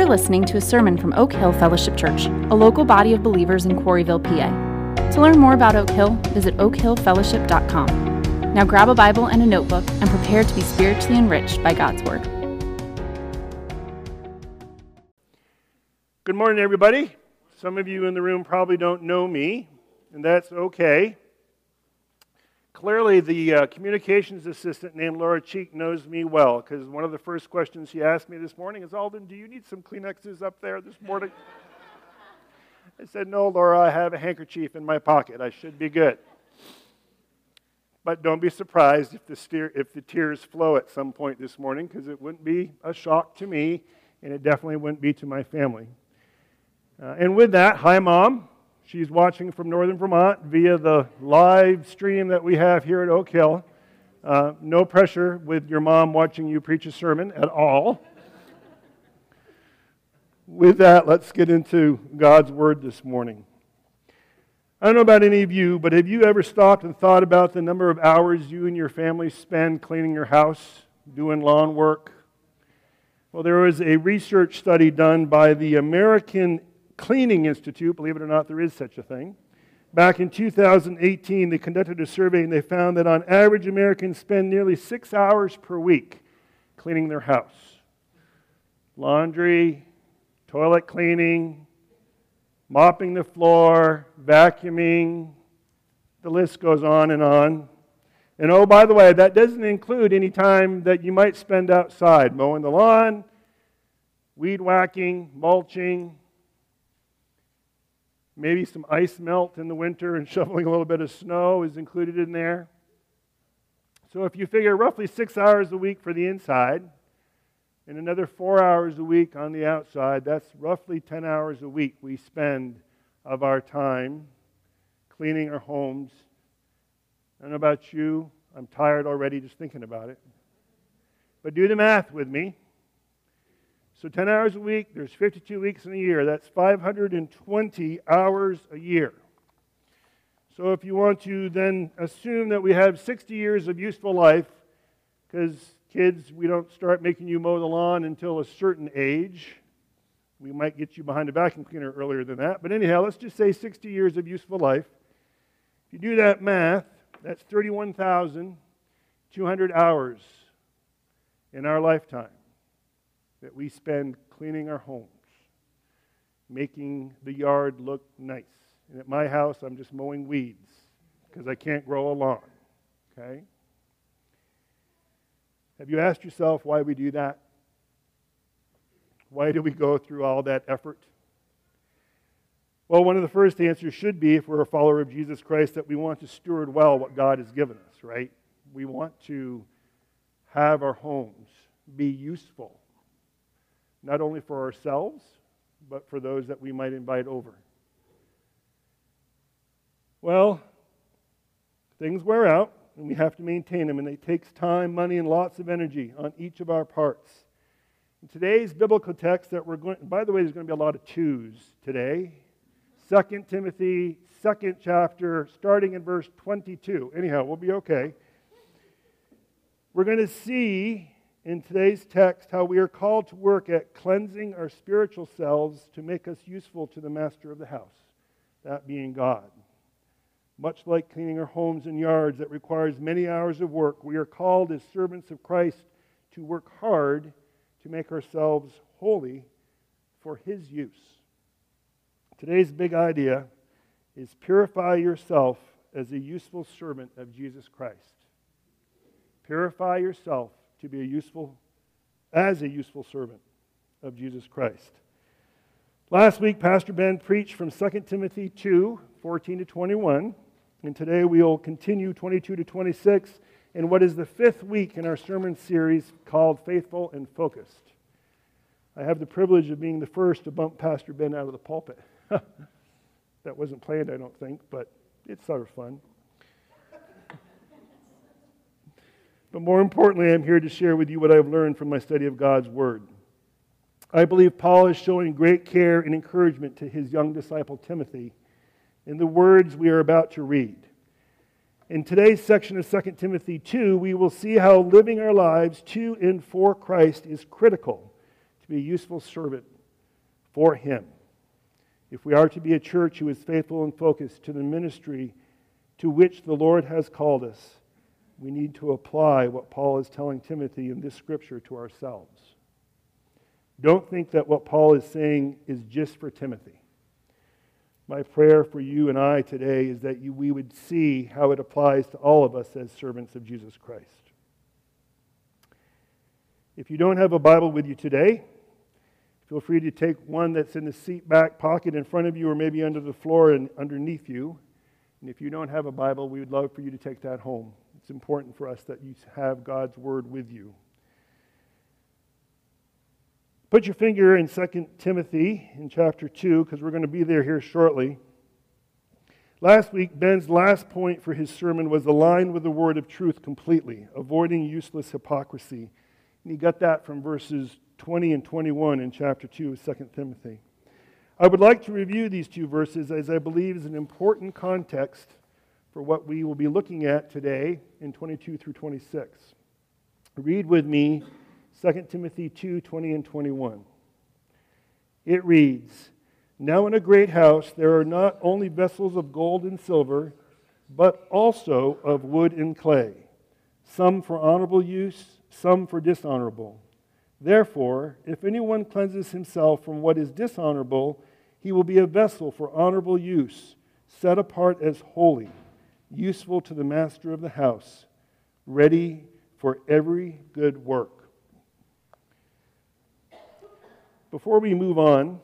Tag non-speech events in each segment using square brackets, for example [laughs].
You're listening to a sermon from Oak Hill Fellowship Church, a local body of believers in Quarryville, PA. To learn more about Oak Hill, visit oakhillfellowship.com. Now grab a Bible and a notebook and prepare to be spiritually enriched by God's Word. Good morning, everybody. Some of you in the room probably don't know me, and that's okay. Clearly, the uh, communications assistant named Laura Cheek knows me well because one of the first questions she asked me this morning is Alden, do you need some Kleenexes up there this morning? I said, No, Laura, I have a handkerchief in my pocket. I should be good. But don't be surprised if the, steer, if the tears flow at some point this morning because it wouldn't be a shock to me and it definitely wouldn't be to my family. Uh, and with that, hi, Mom. She's watching from northern Vermont via the live stream that we have here at Oak Hill. Uh, no pressure with your mom watching you preach a sermon at all. with that, let's get into God's Word this morning. I don't know about any of you, but have you ever stopped and thought about the number of hours you and your family spend cleaning your house, doing lawn work? Well, there was a research study done by the American Cleaning Institute, believe it or not, there is such a thing. Back in 2018, they conducted a survey and they found that on average, Americans spend nearly six hours per week cleaning their house. Laundry, toilet cleaning, mopping the floor, vacuuming, the list goes on and on. And oh, by the way, that doesn't include any time that you might spend outside mowing the lawn, weed whacking, mulching, Maybe some ice melt in the winter and [laughs] shoveling a little bit of snow is included in there. So if you figure roughly six hours a week for the inside and another four hours a week on the outside, that's roughly 10 hours a week we spend of our time cleaning our homes. I don't know about you, I'm tired already just thinking about it. But do the math with me. So 10 hours a week, there's 52 weeks in a year. That's 520 hours a year. So if you want to then assume that we have 60 years of useful life, because kids, we don't start making you mow the lawn until a certain age. We might get you behind a vacuum cleaner earlier than that. But anyhow, let's just say 60 years of useful life. If you do that math, that's 31,200 hours in our lifetime that we spend cleaning our homes, making the yard look nice. And at my house, I'm just mowing weeds because I can't grow a lawn. Okay? Have you asked yourself why we do that? Why do we go through all that effort? Well, one of the first answers should be, if we're a follower of Jesus Christ, that we want to steward well what God has given us, right? We want to have our homes be useful not only for ourselves, but for those that we might invite over. Well, things wear out, and we have to maintain them, and it takes time, money, and lots of energy on each of our parts. In today's biblical text that we're going, by the way, there's going to be a lot of twos today. 2 Timothy, second chapter, starting in verse 22. Anyhow, we'll be okay. We're going to see in today's text how we are called to work at cleansing our spiritual selves to make us useful to the master of the house, that being God. Much like cleaning our homes and yards that requires many hours of work, we are called as servants of Christ to work hard to make ourselves holy for His use. Today's big idea is purify yourself as a useful servant of Jesus Christ. Purify yourself to be a useful, as a useful servant of Jesus Christ. Last week, Pastor Ben preached from 2 Timothy 2 14 to 21. And today we'll continue 22 to 26 in what is the fifth week in our sermon series called Faithful and Focused. I have the privilege of being the first to bump Pastor Ben out of the pulpit. [laughs] that wasn't planned, I don't think, but it's sort of fun. But more importantly, I'm here to share with you what I've learned from my study of God's Word. I believe Paul is showing great care and encouragement to his young disciple Timothy in the words we are about to read. In today's section of 2 Timothy 2, we will see how living our lives to and for Christ is critical to be a useful servant for Him. If we are to be a church who is faithful and focused to the ministry to which the Lord has called us, we need to apply what Paul is telling Timothy in this scripture to ourselves. Don't think that what Paul is saying is just for Timothy. My prayer for you and I today is that you, we would see how it applies to all of us as servants of Jesus Christ. If you don't have a Bible with you today, feel free to take one that's in the seat back pocket in front of you or maybe under the floor and underneath you. And if you don't have a Bible, we would love for you to take that home. It's important for us that you have God's Word with you. Put your finger in 2 Timothy in chapter 2, because we're going to be there here shortly. Last week, Ben's last point for his sermon was aligned with the word of truth completely, avoiding useless hypocrisy. And he got that from verses 20 and 21 in chapter 2 of 2 Timothy. I would like to review these two verses as I believe is an important context for what we will be looking at today in 22 through 26. Read with me 2 Timothy 2 20 and 21. It reads Now in a great house there are not only vessels of gold and silver, but also of wood and clay, some for honorable use, some for dishonorable. Therefore, if anyone cleanses himself from what is dishonorable, he will be a vessel for honorable use, set apart as holy, useful to the master of the house, ready for every good work. Before we move on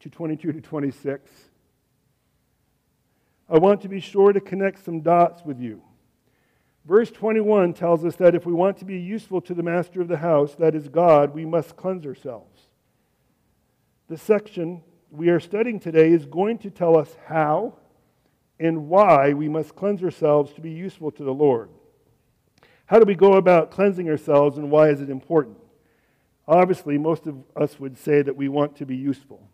to 22 to 26, I want to be sure to connect some dots with you. Verse 21 tells us that if we want to be useful to the master of the house, that is God, we must cleanse ourselves. The section we are studying today is going to tell us how and why we must cleanse ourselves to be useful to the Lord. How do we go about cleansing ourselves and why is it important? Obviously, most of us would say that we want to be useful.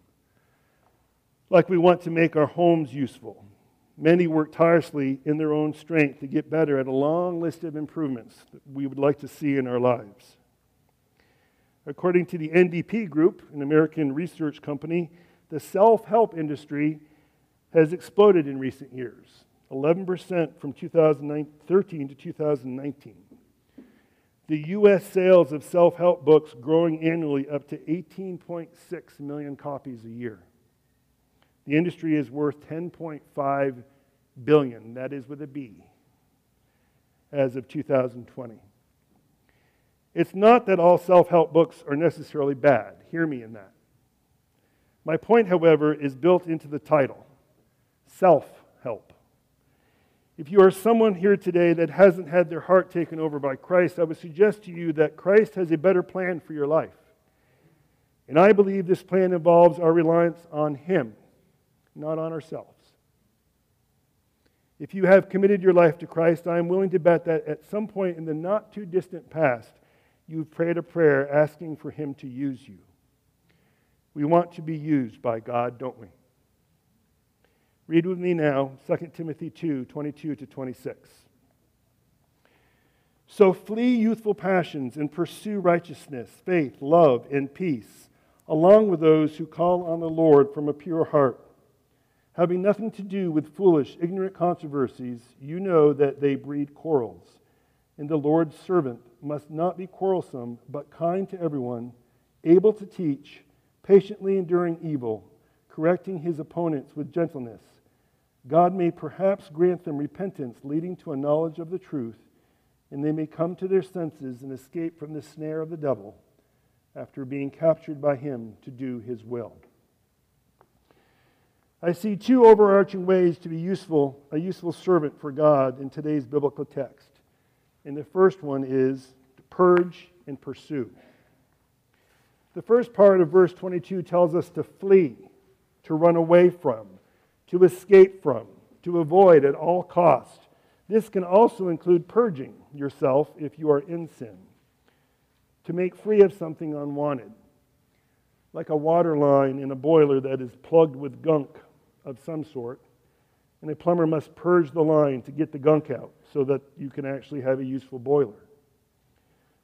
Like we want to make our homes useful. Many work tirelessly in their own strength to get better at a long list of improvements that we would like to see in our lives. According to the NPD Group, an American research company, the self help industry has exploded in recent years 11% from 2013 to 2019 the U.S. sales of self help books growing annually up to 18.6 million copies a year. The industry is worth 10.5 billion, that is with a B, as of 2020. It's not that all self help books are necessarily bad. Hear me in that. My point, however, is built into the title self help. If you are someone here today that hasn't had their heart taken over by Christ, I would suggest to you that Christ has a better plan for your life. And I believe this plan involves our reliance on Him, not on ourselves. If you have committed your life to Christ, I am willing to bet that at some point in the not too distant past, you've prayed a prayer asking for Him to use you. We want to be used by God, don't we? Read with me now 2 Timothy 2 22 to 26. So flee youthful passions and pursue righteousness, faith, love, and peace, along with those who call on the Lord from a pure heart. Having nothing to do with foolish, ignorant controversies, you know that they breed quarrels. And the Lord's servant must not be quarrelsome, but kind to everyone, able to teach, patiently enduring evil, correcting his opponents with gentleness God may perhaps grant them repentance leading to a knowledge of the truth, and they may come to their senses and escape from the snare of the devil after being captured by him to do his will. I see two overarching ways to be useful, a useful servant for God in today's biblical text. And the first one is to purge and pursue. The first part of verse 22 tells us to flee, to run away from, to escape from, to avoid at all cost. This can also include purging yourself if you are in sin, to make free of something unwanted, like a water line in a boiler that is plugged with gunk of some sort, and a plumber must purge the line to get the gunk out so that you can actually have a useful boiler.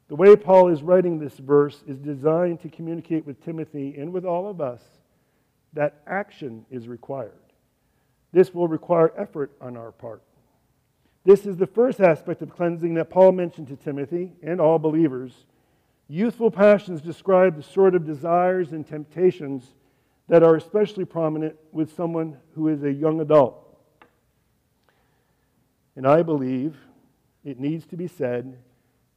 The way Paul is writing this verse is designed to communicate with Timothy and with all of us that action is required. This will require effort on our part. This is the first aspect of cleansing that Paul mentioned to Timothy and all believers. Youthful passions describe the sort of desires and temptations that are especially prominent with someone who is a young adult. And I believe it needs to be said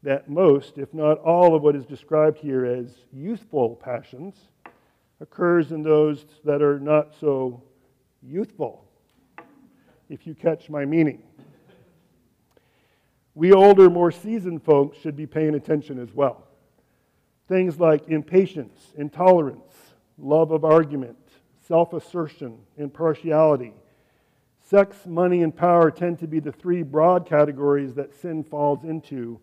that most, if not all, of what is described here as youthful passions occurs in those that are not so youthful, if you catch my meaning. We older, more seasoned folks should be paying attention as well. Things like impatience, intolerance, love of argument, self assertion, impartiality. Sex, money, and power tend to be the three broad categories that sin falls into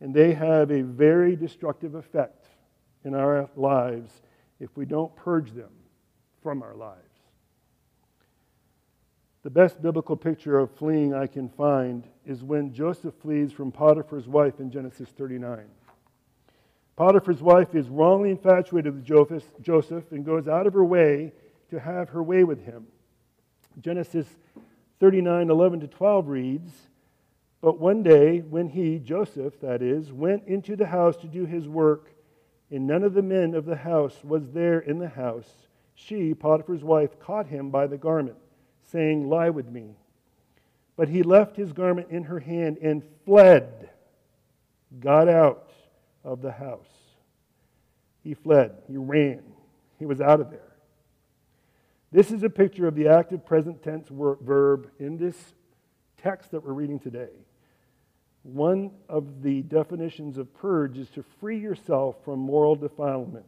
and they have a very destructive effect in our lives if we don't purge them from our lives. The best biblical picture of fleeing I can find is when Joseph flees from Potiphar's wife in Genesis 39. Potiphar's wife is wrongly infatuated with Joseph and goes out of her way to have her way with him. Genesis 39 11 to 12 reads, but one day, when he, Joseph, that is, went into the house to do his work, and none of the men of the house was there in the house, she, Potiphar's wife, caught him by the garment, saying, Lie with me. But he left his garment in her hand and fled, got out of the house. He fled, he ran, he was out of there. This is a picture of the active present tense verb in this text that we're reading today. One of the definitions of purge is to free yourself from moral defilement.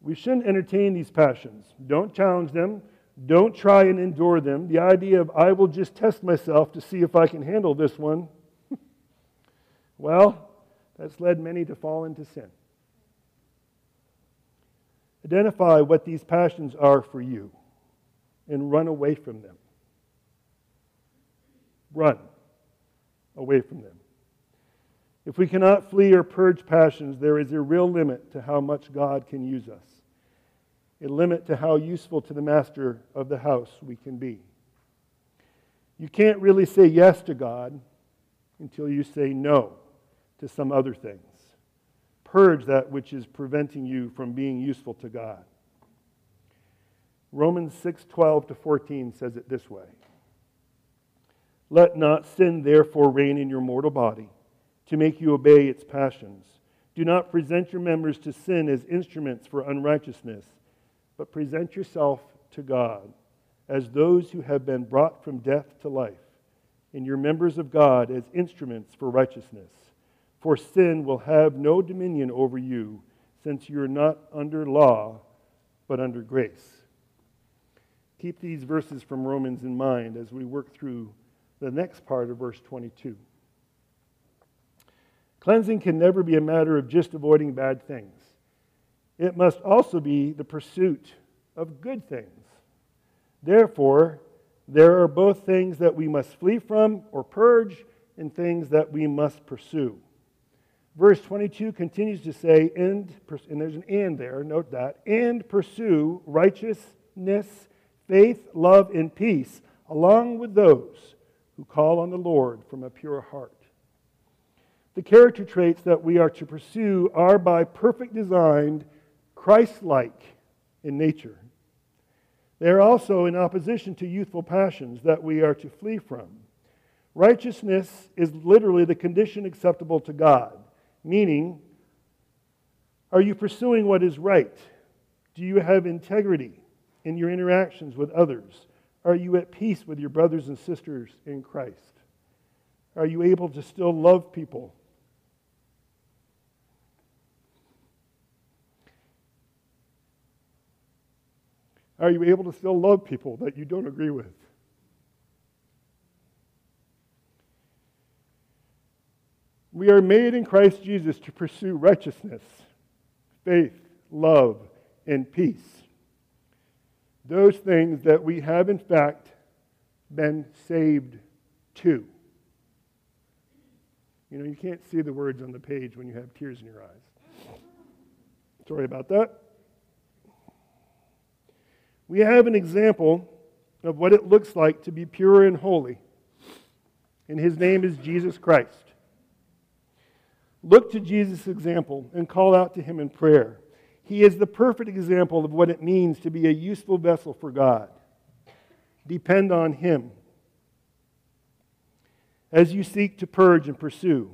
We shouldn't entertain these passions. Don't challenge them. Don't try and endure them. The idea of, I will just test myself to see if I can handle this one, [laughs] well, that's led many to fall into sin. Identify what these passions are for you and run away from them. Run away from them. If we cannot flee or purge passions, there is a real limit to how much God can use us, a limit to how useful to the master of the house we can be. You can't really say yes to God until you say no to some other things. Purge that which is preventing you from being useful to God. Romans 6:12 to 14 says it this way. Let not sin therefore reign in your mortal body to make you obey its passions. Do not present your members to sin as instruments for unrighteousness, but present yourself to God as those who have been brought from death to life, and your members of God as instruments for righteousness. For sin will have no dominion over you, since you are not under law, but under grace. Keep these verses from Romans in mind as we work through the next part of verse 22. Cleansing can never be a matter of just avoiding bad things, it must also be the pursuit of good things. Therefore, there are both things that we must flee from or purge and things that we must pursue. Verse 22 continues to say, and, and there's an and there, note that, and pursue righteousness, faith, love, and peace, along with those who call on the Lord from a pure heart. The character traits that we are to pursue are by perfect design Christ like in nature. They are also in opposition to youthful passions that we are to flee from. Righteousness is literally the condition acceptable to God, meaning, are you pursuing what is right? Do you have integrity in your interactions with others? Are you at peace with your brothers and sisters in Christ? Are you able to still love people? Are you able to still love people that you don't agree with? We are made in Christ Jesus to pursue righteousness, faith, love, and peace those things that we have, in fact, been saved to. You know, you can't see the words on the page when you have tears in your eyes. Sorry about that. We have an example of what it looks like to be pure and holy, and his name is Jesus Christ. Look to Jesus' example and call out to him in prayer. He is the perfect example of what it means to be a useful vessel for God. Depend on him. As you seek to purge and pursue,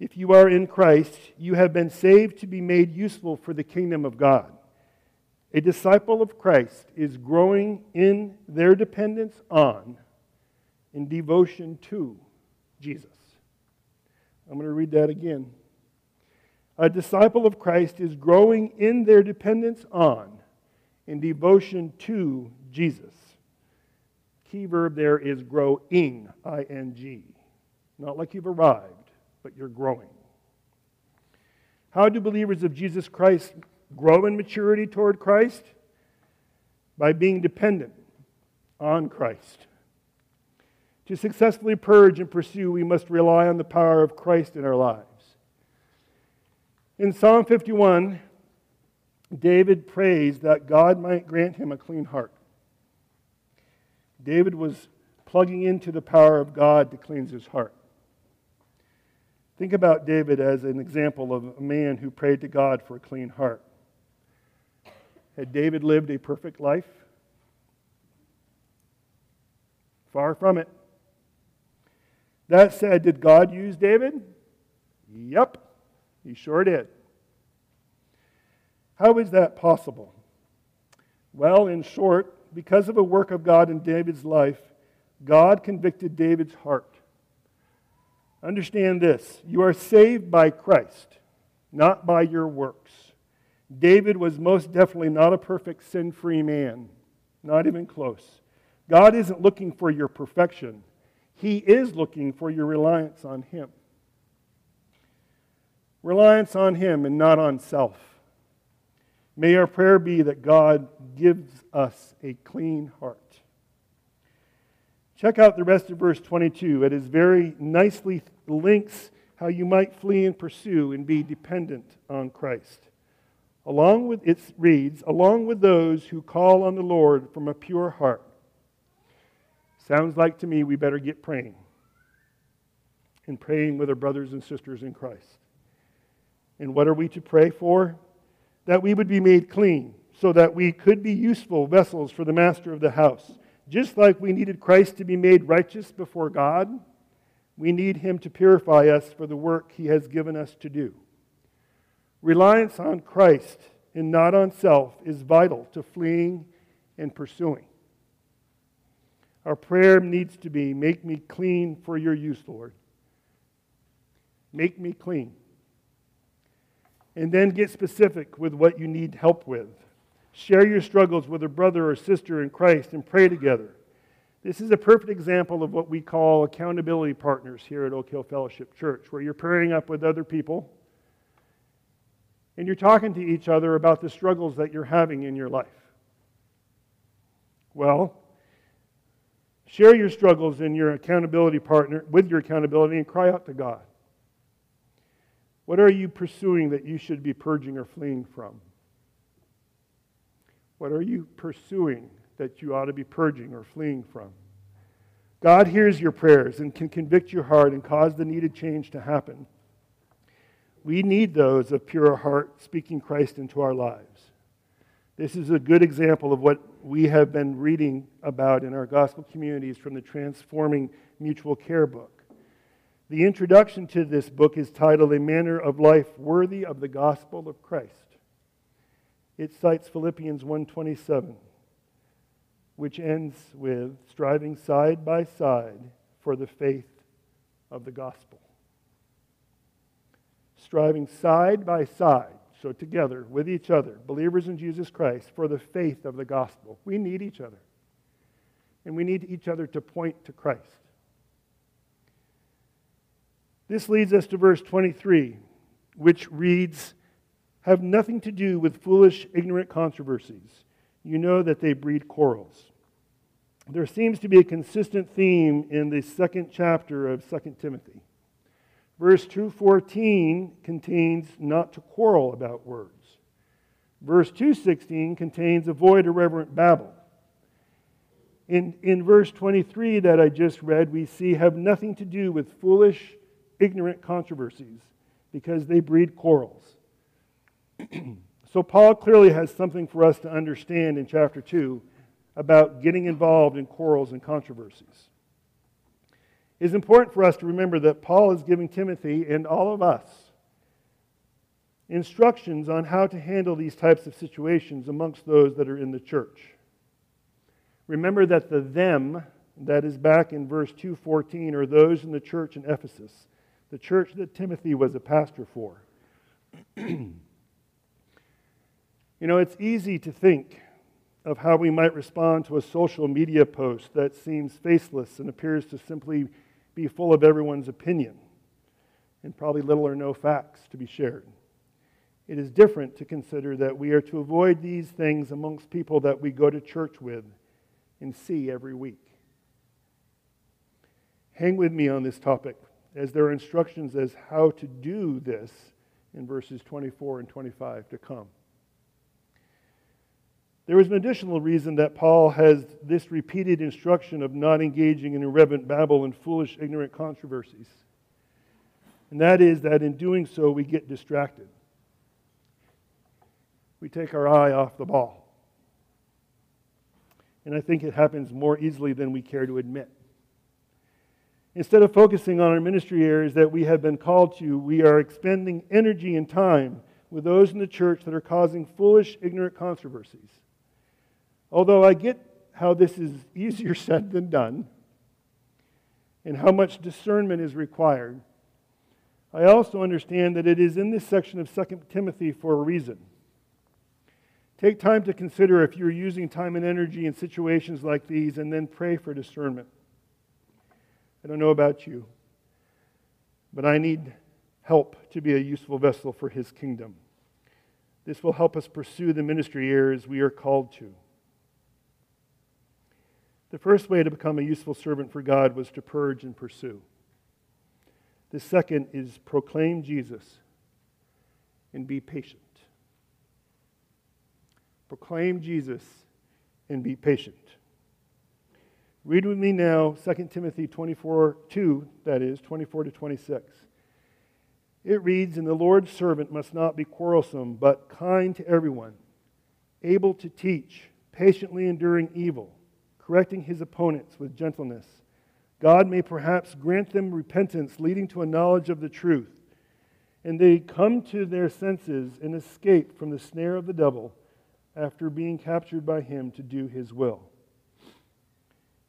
if you are in Christ, you have been saved to be made useful for the kingdom of God. A disciple of Christ is growing in their dependence on in devotion to Jesus. I'm going to read that again. A disciple of Christ is growing in their dependence on in devotion to Jesus. Key verb there is growing, I N G. Not like you've arrived, but you're growing. How do believers of Jesus Christ grow in maturity toward Christ? By being dependent on Christ. To successfully purge and pursue, we must rely on the power of Christ in our lives. In Psalm 51, David prays that God might grant him a clean heart. David was plugging into the power of God to cleanse his heart. Think about David as an example of a man who prayed to God for a clean heart. Had David lived a perfect life? Far from it. That said, did God use David? Yep. He sure did. How is that possible? Well, in short, because of a work of God in David's life, God convicted David's heart. Understand this you are saved by Christ, not by your works. David was most definitely not a perfect, sin free man, not even close. God isn't looking for your perfection, He is looking for your reliance on Him reliance on Him and not on self. May our prayer be that God gives us a clean heart. Check out the rest of verse 22. It is very nicely links how you might flee and pursue and be dependent on Christ. Along with it reads, along with those who call on the Lord from a pure heart. Sounds like to me we better get praying and praying with our brothers and sisters in Christ. And what are we to pray for? That we would be made clean, so that we could be useful vessels for the master of the house. Just like we needed Christ to be made righteous before God, we need him to purify us for the work he has given us to do. Reliance on Christ and not on self is vital to fleeing and pursuing. Our prayer needs to be Make me clean for your use, Lord. Make me clean and then get specific with what you need help with. Share your struggles with a brother or sister in Christ and pray together. This is a perfect example of what we call accountability partners here at Oak Hill Fellowship Church, where you're pairing up with other people and you're talking to each other about the struggles that you're having in your life. Well, share your struggles in your accountability partner with your accountability and cry out to God. What are you pursuing that you should be purging or fleeing from? What are you pursuing that you ought to be purging or fleeing from? God hears your prayers and can convict your heart and cause the needed change to happen. We need those of pure heart speaking Christ into our lives. This is a good example of what we have been reading about in our gospel communities from the Transforming Mutual Care book. The introduction to this book is titled A Manner of Life Worthy of the Gospel of Christ. It cites Philippians 1:27, which ends with striving side by side for the faith of the gospel. Striving side by side, so together with each other, believers in Jesus Christ, for the faith of the gospel. We need each other. And we need each other to point to Christ. This leads us to verse 23, which reads Have nothing to do with foolish, ignorant controversies. You know that they breed quarrels. There seems to be a consistent theme in the second chapter of 2 Timothy. Verse 214 contains not to quarrel about words. Verse 216 contains avoid irreverent babble. In, in verse 23 that I just read, we see have nothing to do with foolish, ignorant controversies because they breed quarrels. [clears throat] so, Paul clearly has something for us to understand in chapter 2 about getting involved in quarrels and controversies. It's important for us to remember that Paul is giving Timothy and all of us instructions on how to handle these types of situations amongst those that are in the church. Remember that the them that is back in verse 214 are those in the church in Ephesus, the church that Timothy was a pastor for. [clears throat] you know, it's easy to think of how we might respond to a social media post that seems faceless and appears to simply be full of everyone's opinion and probably little or no facts to be shared. It is different to consider that we are to avoid these things amongst people that we go to church with and see every week. Hang with me on this topic, as there are instructions as how to do this in verses 24 and 25 to come. There is an additional reason that Paul has this repeated instruction of not engaging in irreverent babble and foolish, ignorant controversies. And that is that in doing so, we get distracted. We take our eye off the ball. And I think it happens more easily than we care to admit. Instead of focusing on our ministry areas that we have been called to, we are expending energy and time with those in the church that are causing foolish, ignorant controversies. Although I get how this is easier [laughs] said than done and how much discernment is required, I also understand that it is in this section of 2 Timothy for a reason. Take time to consider if you're using time and energy in situations like these and then pray for discernment. I don't know about you, but I need help to be a useful vessel for His kingdom. This will help us pursue the ministry areas we are called to. The first way to become a useful servant for God was to purge and pursue. The second is proclaim Jesus and be patient. Proclaim Jesus and be patient. Read with me now 2 Timothy 24, 2, that is, 24 to 26. It reads, And the Lord's servant must not be quarrelsome, but kind to everyone, able to teach, patiently enduring evil correcting his opponents with gentleness. God may perhaps grant them repentance leading to a knowledge of the truth, and they come to their senses and escape from the snare of the devil after being captured by him to do his will.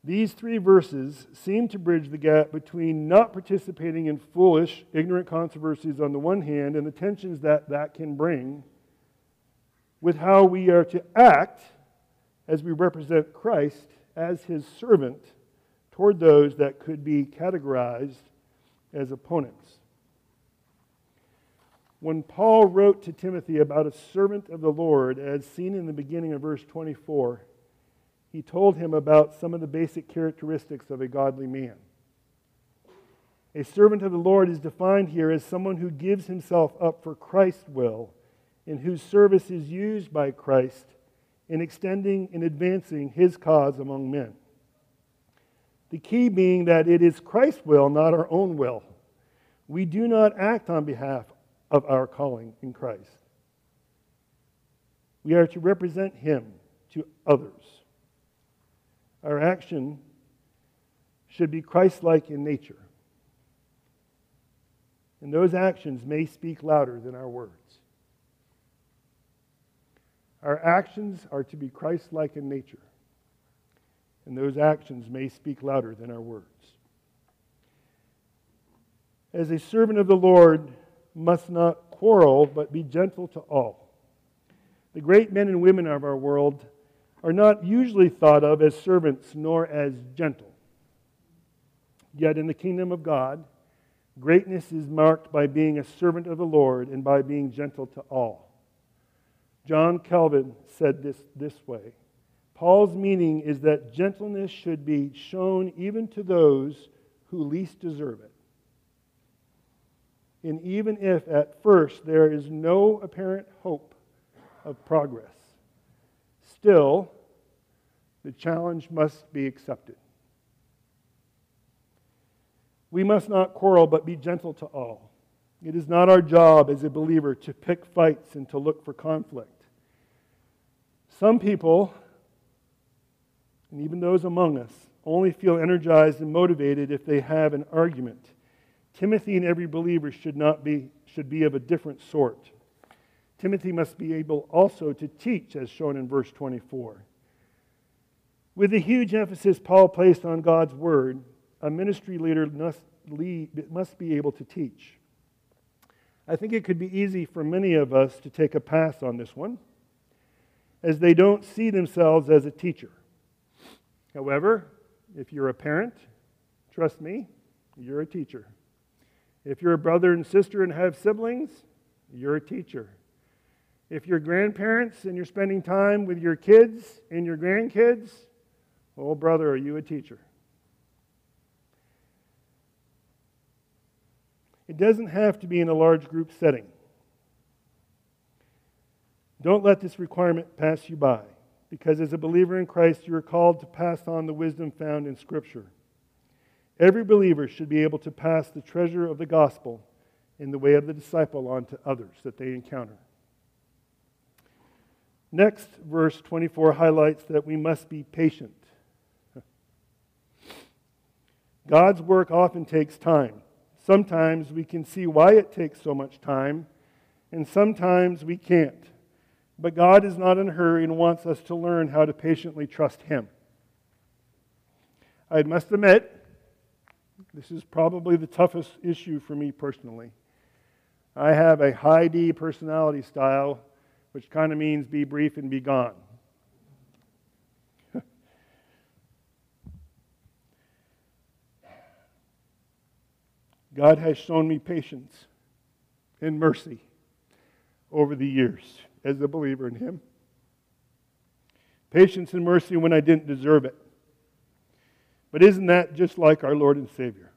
These three verses seem to bridge the gap between not participating in foolish, ignorant controversies on the one hand and the tensions that that can bring, with how we are to act as we represent Christ as his servant toward those that could be categorized as opponents. When Paul wrote to Timothy about a servant of the Lord, as seen in the beginning of verse 24, he told him about some of the basic characteristics of a godly man. A servant of the Lord is defined here as someone who gives himself up for Christ's will, in whose service is used by Christ in extending and advancing his cause among men. The key being that it is Christ's will, not our own will. We do not act on behalf of our calling in Christ. We are to represent him to others. Our action should be Christ like in nature. And those actions may speak louder than our words. Our actions are to be Christ like in nature, and those actions may speak louder than our words. As a servant of the Lord, must not quarrel, but be gentle to all. The great men and women of our world are not usually thought of as servants nor as gentle. Yet in the kingdom of God, greatness is marked by being a servant of the Lord and by being gentle to all. John Calvin said this this way Paul's meaning is that gentleness should be shown even to those who least deserve it. And even if at first there is no apparent hope of progress, still, the challenge must be accepted. We must not quarrel, but be gentle to all. It is not our job as a believer to pick fights and to look for conflict. Some people, and even those among us, only feel energized and motivated if they have an argument. Timothy and every believer should not be should be of a different sort. Timothy must be able also to teach as shown in verse 24. With the huge emphasis Paul placed on God's word, a ministry leader must, lead, must be able to teach. I think it could be easy for many of us to take a pass on this one, as they don't see themselves as a teacher. However, if you're a parent, trust me, you're a teacher. If you're a brother and sister and have siblings, you're a teacher. If you're grandparents and you're spending time with your kids and your grandkids, oh, brother, are you a teacher? It doesn't have to be in a large group setting. Don't let this requirement pass you by, because as a believer in Christ, you are called to pass on the wisdom found in Scripture. Every believer should be able to pass the treasure of the gospel in the way of the disciple on to others that they encounter. Next, verse 24 highlights that we must be patient. God's work often takes time. Sometimes we can see why it takes so much time, and sometimes we can't. But God is not in a hurry and wants us to learn how to patiently trust Him. I must admit, this is probably the toughest issue for me personally. I have a high D personality style, which kind of means be brief and be gone. [laughs] God has shown me patience and mercy over the years as a believer in Him. Patience and mercy when I didn't deserve it. But isn't that just like our Lord and Savior?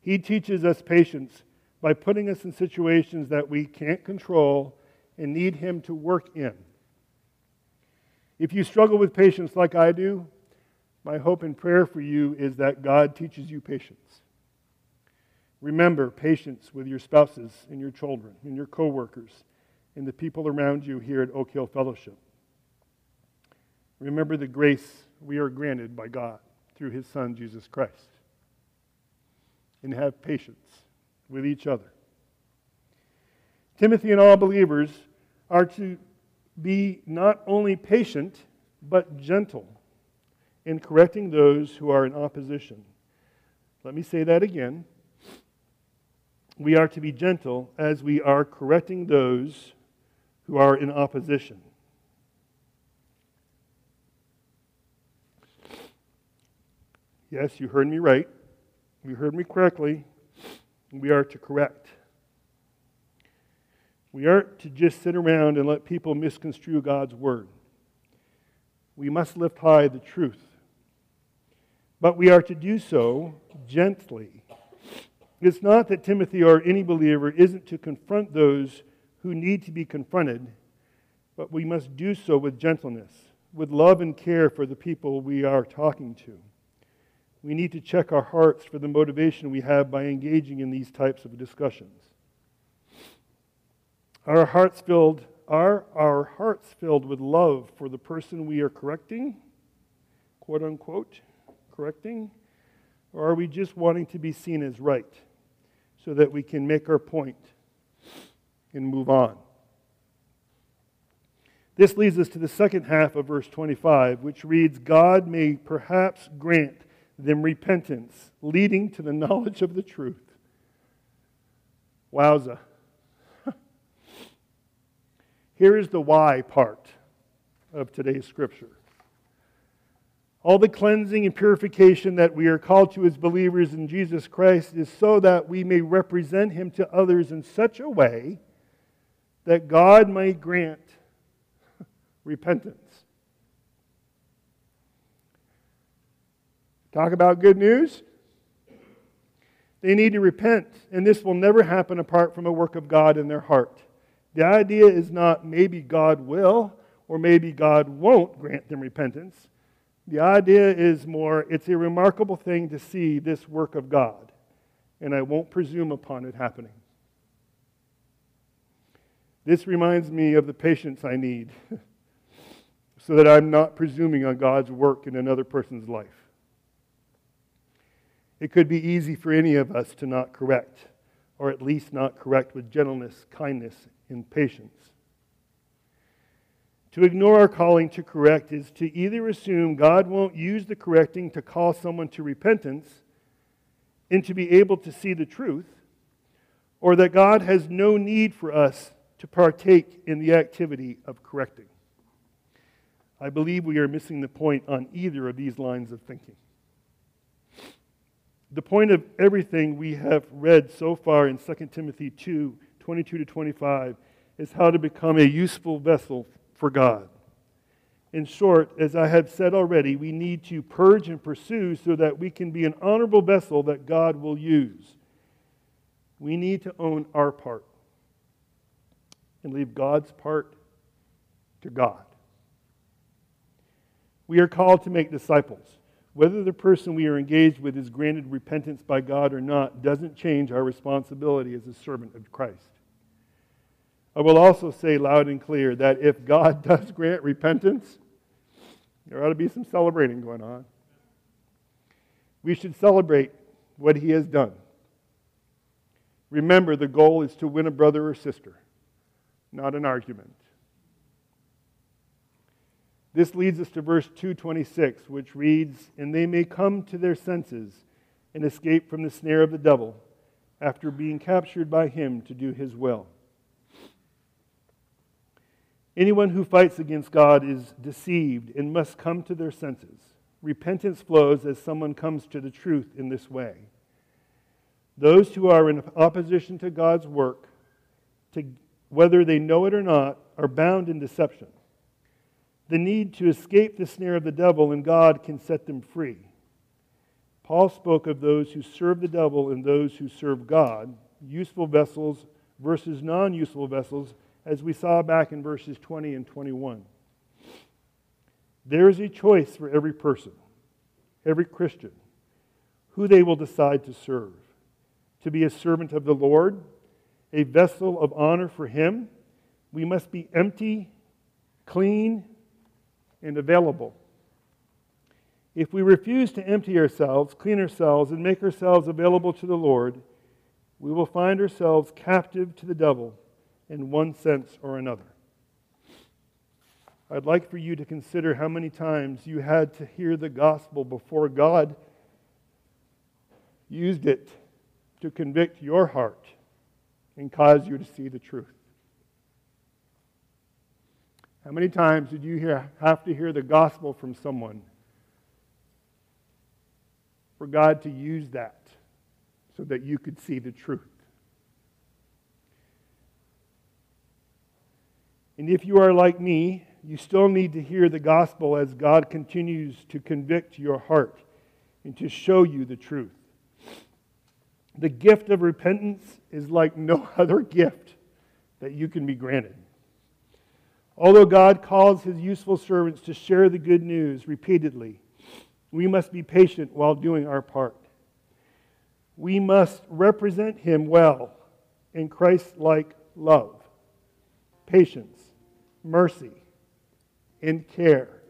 He teaches us patience by putting us in situations that we can't control and need Him to work in. If you struggle with patience like I do, my hope and prayer for you is that God teaches you patience. Remember patience with your spouses and your children and your coworkers and the people around you here at Oak Hill Fellowship. Remember the grace we are granted by God through his Son, Jesus Christ. And have patience with each other. Timothy and all believers are to be not only patient, but gentle in correcting those who are in opposition. Let me say that again we are to be gentle as we are correcting those who are in opposition. Yes, you heard me right. You heard me correctly. We are to correct. We aren't to just sit around and let people misconstrue God's word. We must lift high the truth. But we are to do so gently it's not that Timothy or any believer isn't to confront those who need to be confronted, but we must do so with gentleness, with love and care for the people we are talking to. We need to check our hearts for the motivation we have by engaging in these types of discussions. Our hearts filled are our hearts filled with love for the person we are correcting, quote unquote, correcting, or are we just wanting to be seen as right? so that we can make our point and move on. This leads us to the second half of verse 25, which reads God may perhaps grant them repentance, leading to the knowledge of the truth. Wowza. [laughs] Here is the why part of today's scripture. All the cleansing and purification that we are called to as believers in Jesus Christ is so that we may represent Him to others in such a way that God may grant [laughs] repentance. Talk about good news. They need to repent, and this will never happen apart from a work of God in their heart. The idea is not maybe God will or maybe God won't grant them repentance. The idea is more it's a remarkable thing to see this work of God, and I won't presume upon it happening. This reminds me of the patience I need [laughs] so that I'm not presuming on God's work in another person's life. It could be easy for any of us to not correct, or at least not correct with gentleness, kindness, and patience. To ignore our calling to correct is to either assume God won't use the correcting to call someone to repentance and to be able to see the truth, or that God has no need for us to partake in the activity of correcting. I believe we are missing the point on either of these lines of thinking. The point of everything we have read so far in 2 Timothy 2 22 to 25 is how to become a useful vessel for God. In short, as I have said already, we need to purge and pursue so that we can be an honorable vessel that God will use. We need to own our part and leave God's part to God. We are called to make disciples. Whether the person we are engaged with is granted repentance by God or not doesn't change our responsibility as a servant of Christ. I will also say loud and clear that if God [laughs] does grant repentance, there ought to be some celebrating going on. We should celebrate what He has done. Remember, the goal is to win a brother or sister, not an argument. This leads us to verse 226, which reads, And they may come to their senses and escape from the snare of the devil after being captured by him to do his will. Anyone who fights against God is deceived and must come to their senses. Repentance flows as someone comes to the truth in this way. Those who are in opposition to God's work, to, whether they know it or not, are bound in deception. The need to escape the snare of the devil and God can set them free. Paul spoke of those who serve the devil and those who serve God, useful vessels versus non useful vessels as we saw back in verses 20 and 21. There is a choice for every person, every Christian, who they will decide to serve. To be a servant of the Lord, a vessel of honor for Him, we must be empty, clean, and available. If we refuse to empty ourselves, clean ourselves, and make ourselves available to the Lord, we will find ourselves captive to the devil in one sense or another. I'd like for you to consider how many times you had to hear the gospel before God used it to convict your heart and cause you to see the truth. How many times did you hear, have to hear the gospel from someone for God to use that so that you could see the truth? And if you are like me, you still need to hear the gospel as God continues to convict your heart and to show you the truth. The gift of repentance is like no [laughs] other gift that you can be granted. Although God calls his useful servants to share the good news repeatedly, we must be patient while doing our part. We must represent him well in Christ like love, patience, mercy, and care.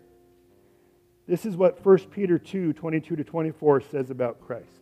This is what 1 Peter 2 22 to 24 says about Christ.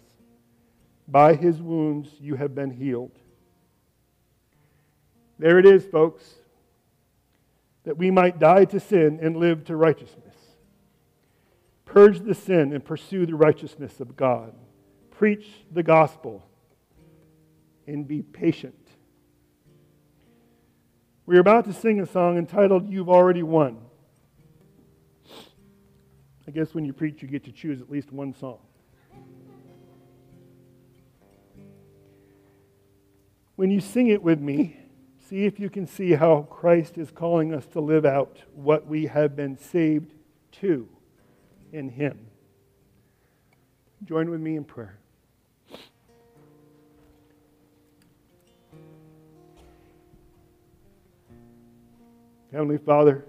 By his wounds you have been healed. There it is, folks. That we might die to sin and live to righteousness. Purge the sin and pursue the righteousness of God. Preach the gospel and be patient. We're about to sing a song entitled You've Already Won. I guess when you preach, you get to choose at least one song. When you sing it with me, see if you can see how Christ is calling us to live out what we have been saved to in Him. Join with me in prayer. Heavenly Father,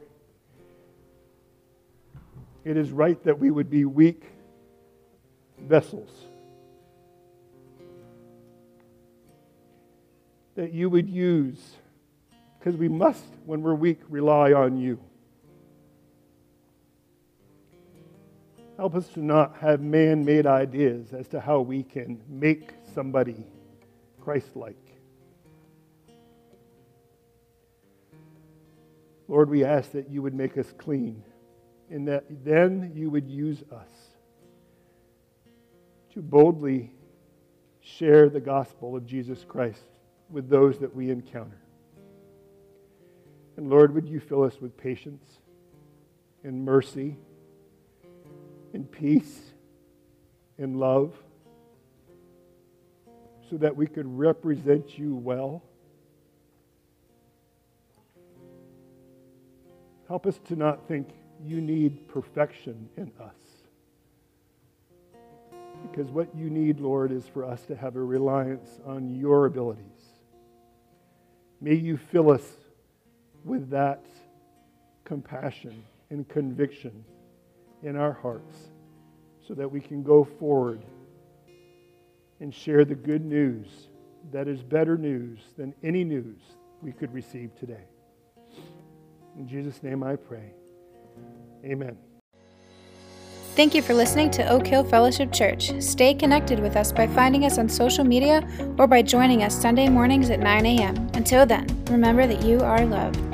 it is right that we would be weak vessels. That you would use, because we must, when we're weak, rely on you. Help us to not have man made ideas as to how we can make somebody Christ like. Lord, we ask that you would make us clean and that then you would use us to boldly share the gospel of Jesus Christ with those that we encounter. And Lord, would you fill us with patience and mercy and peace and love so that we could represent you well? Help us to not think you need perfection in us. Because what you need, Lord, is for us to have a reliance on your abilities. May you fill us with that compassion and conviction in our hearts so that we can go forward and share the good news that is better news than any news we could receive today. In Jesus' name I pray. Amen. Thank you for listening to Oak Hill Fellowship Church. Stay connected with us by finding us on social media or by joining us Sunday mornings at 9 a.m. Until then, remember that you are loved.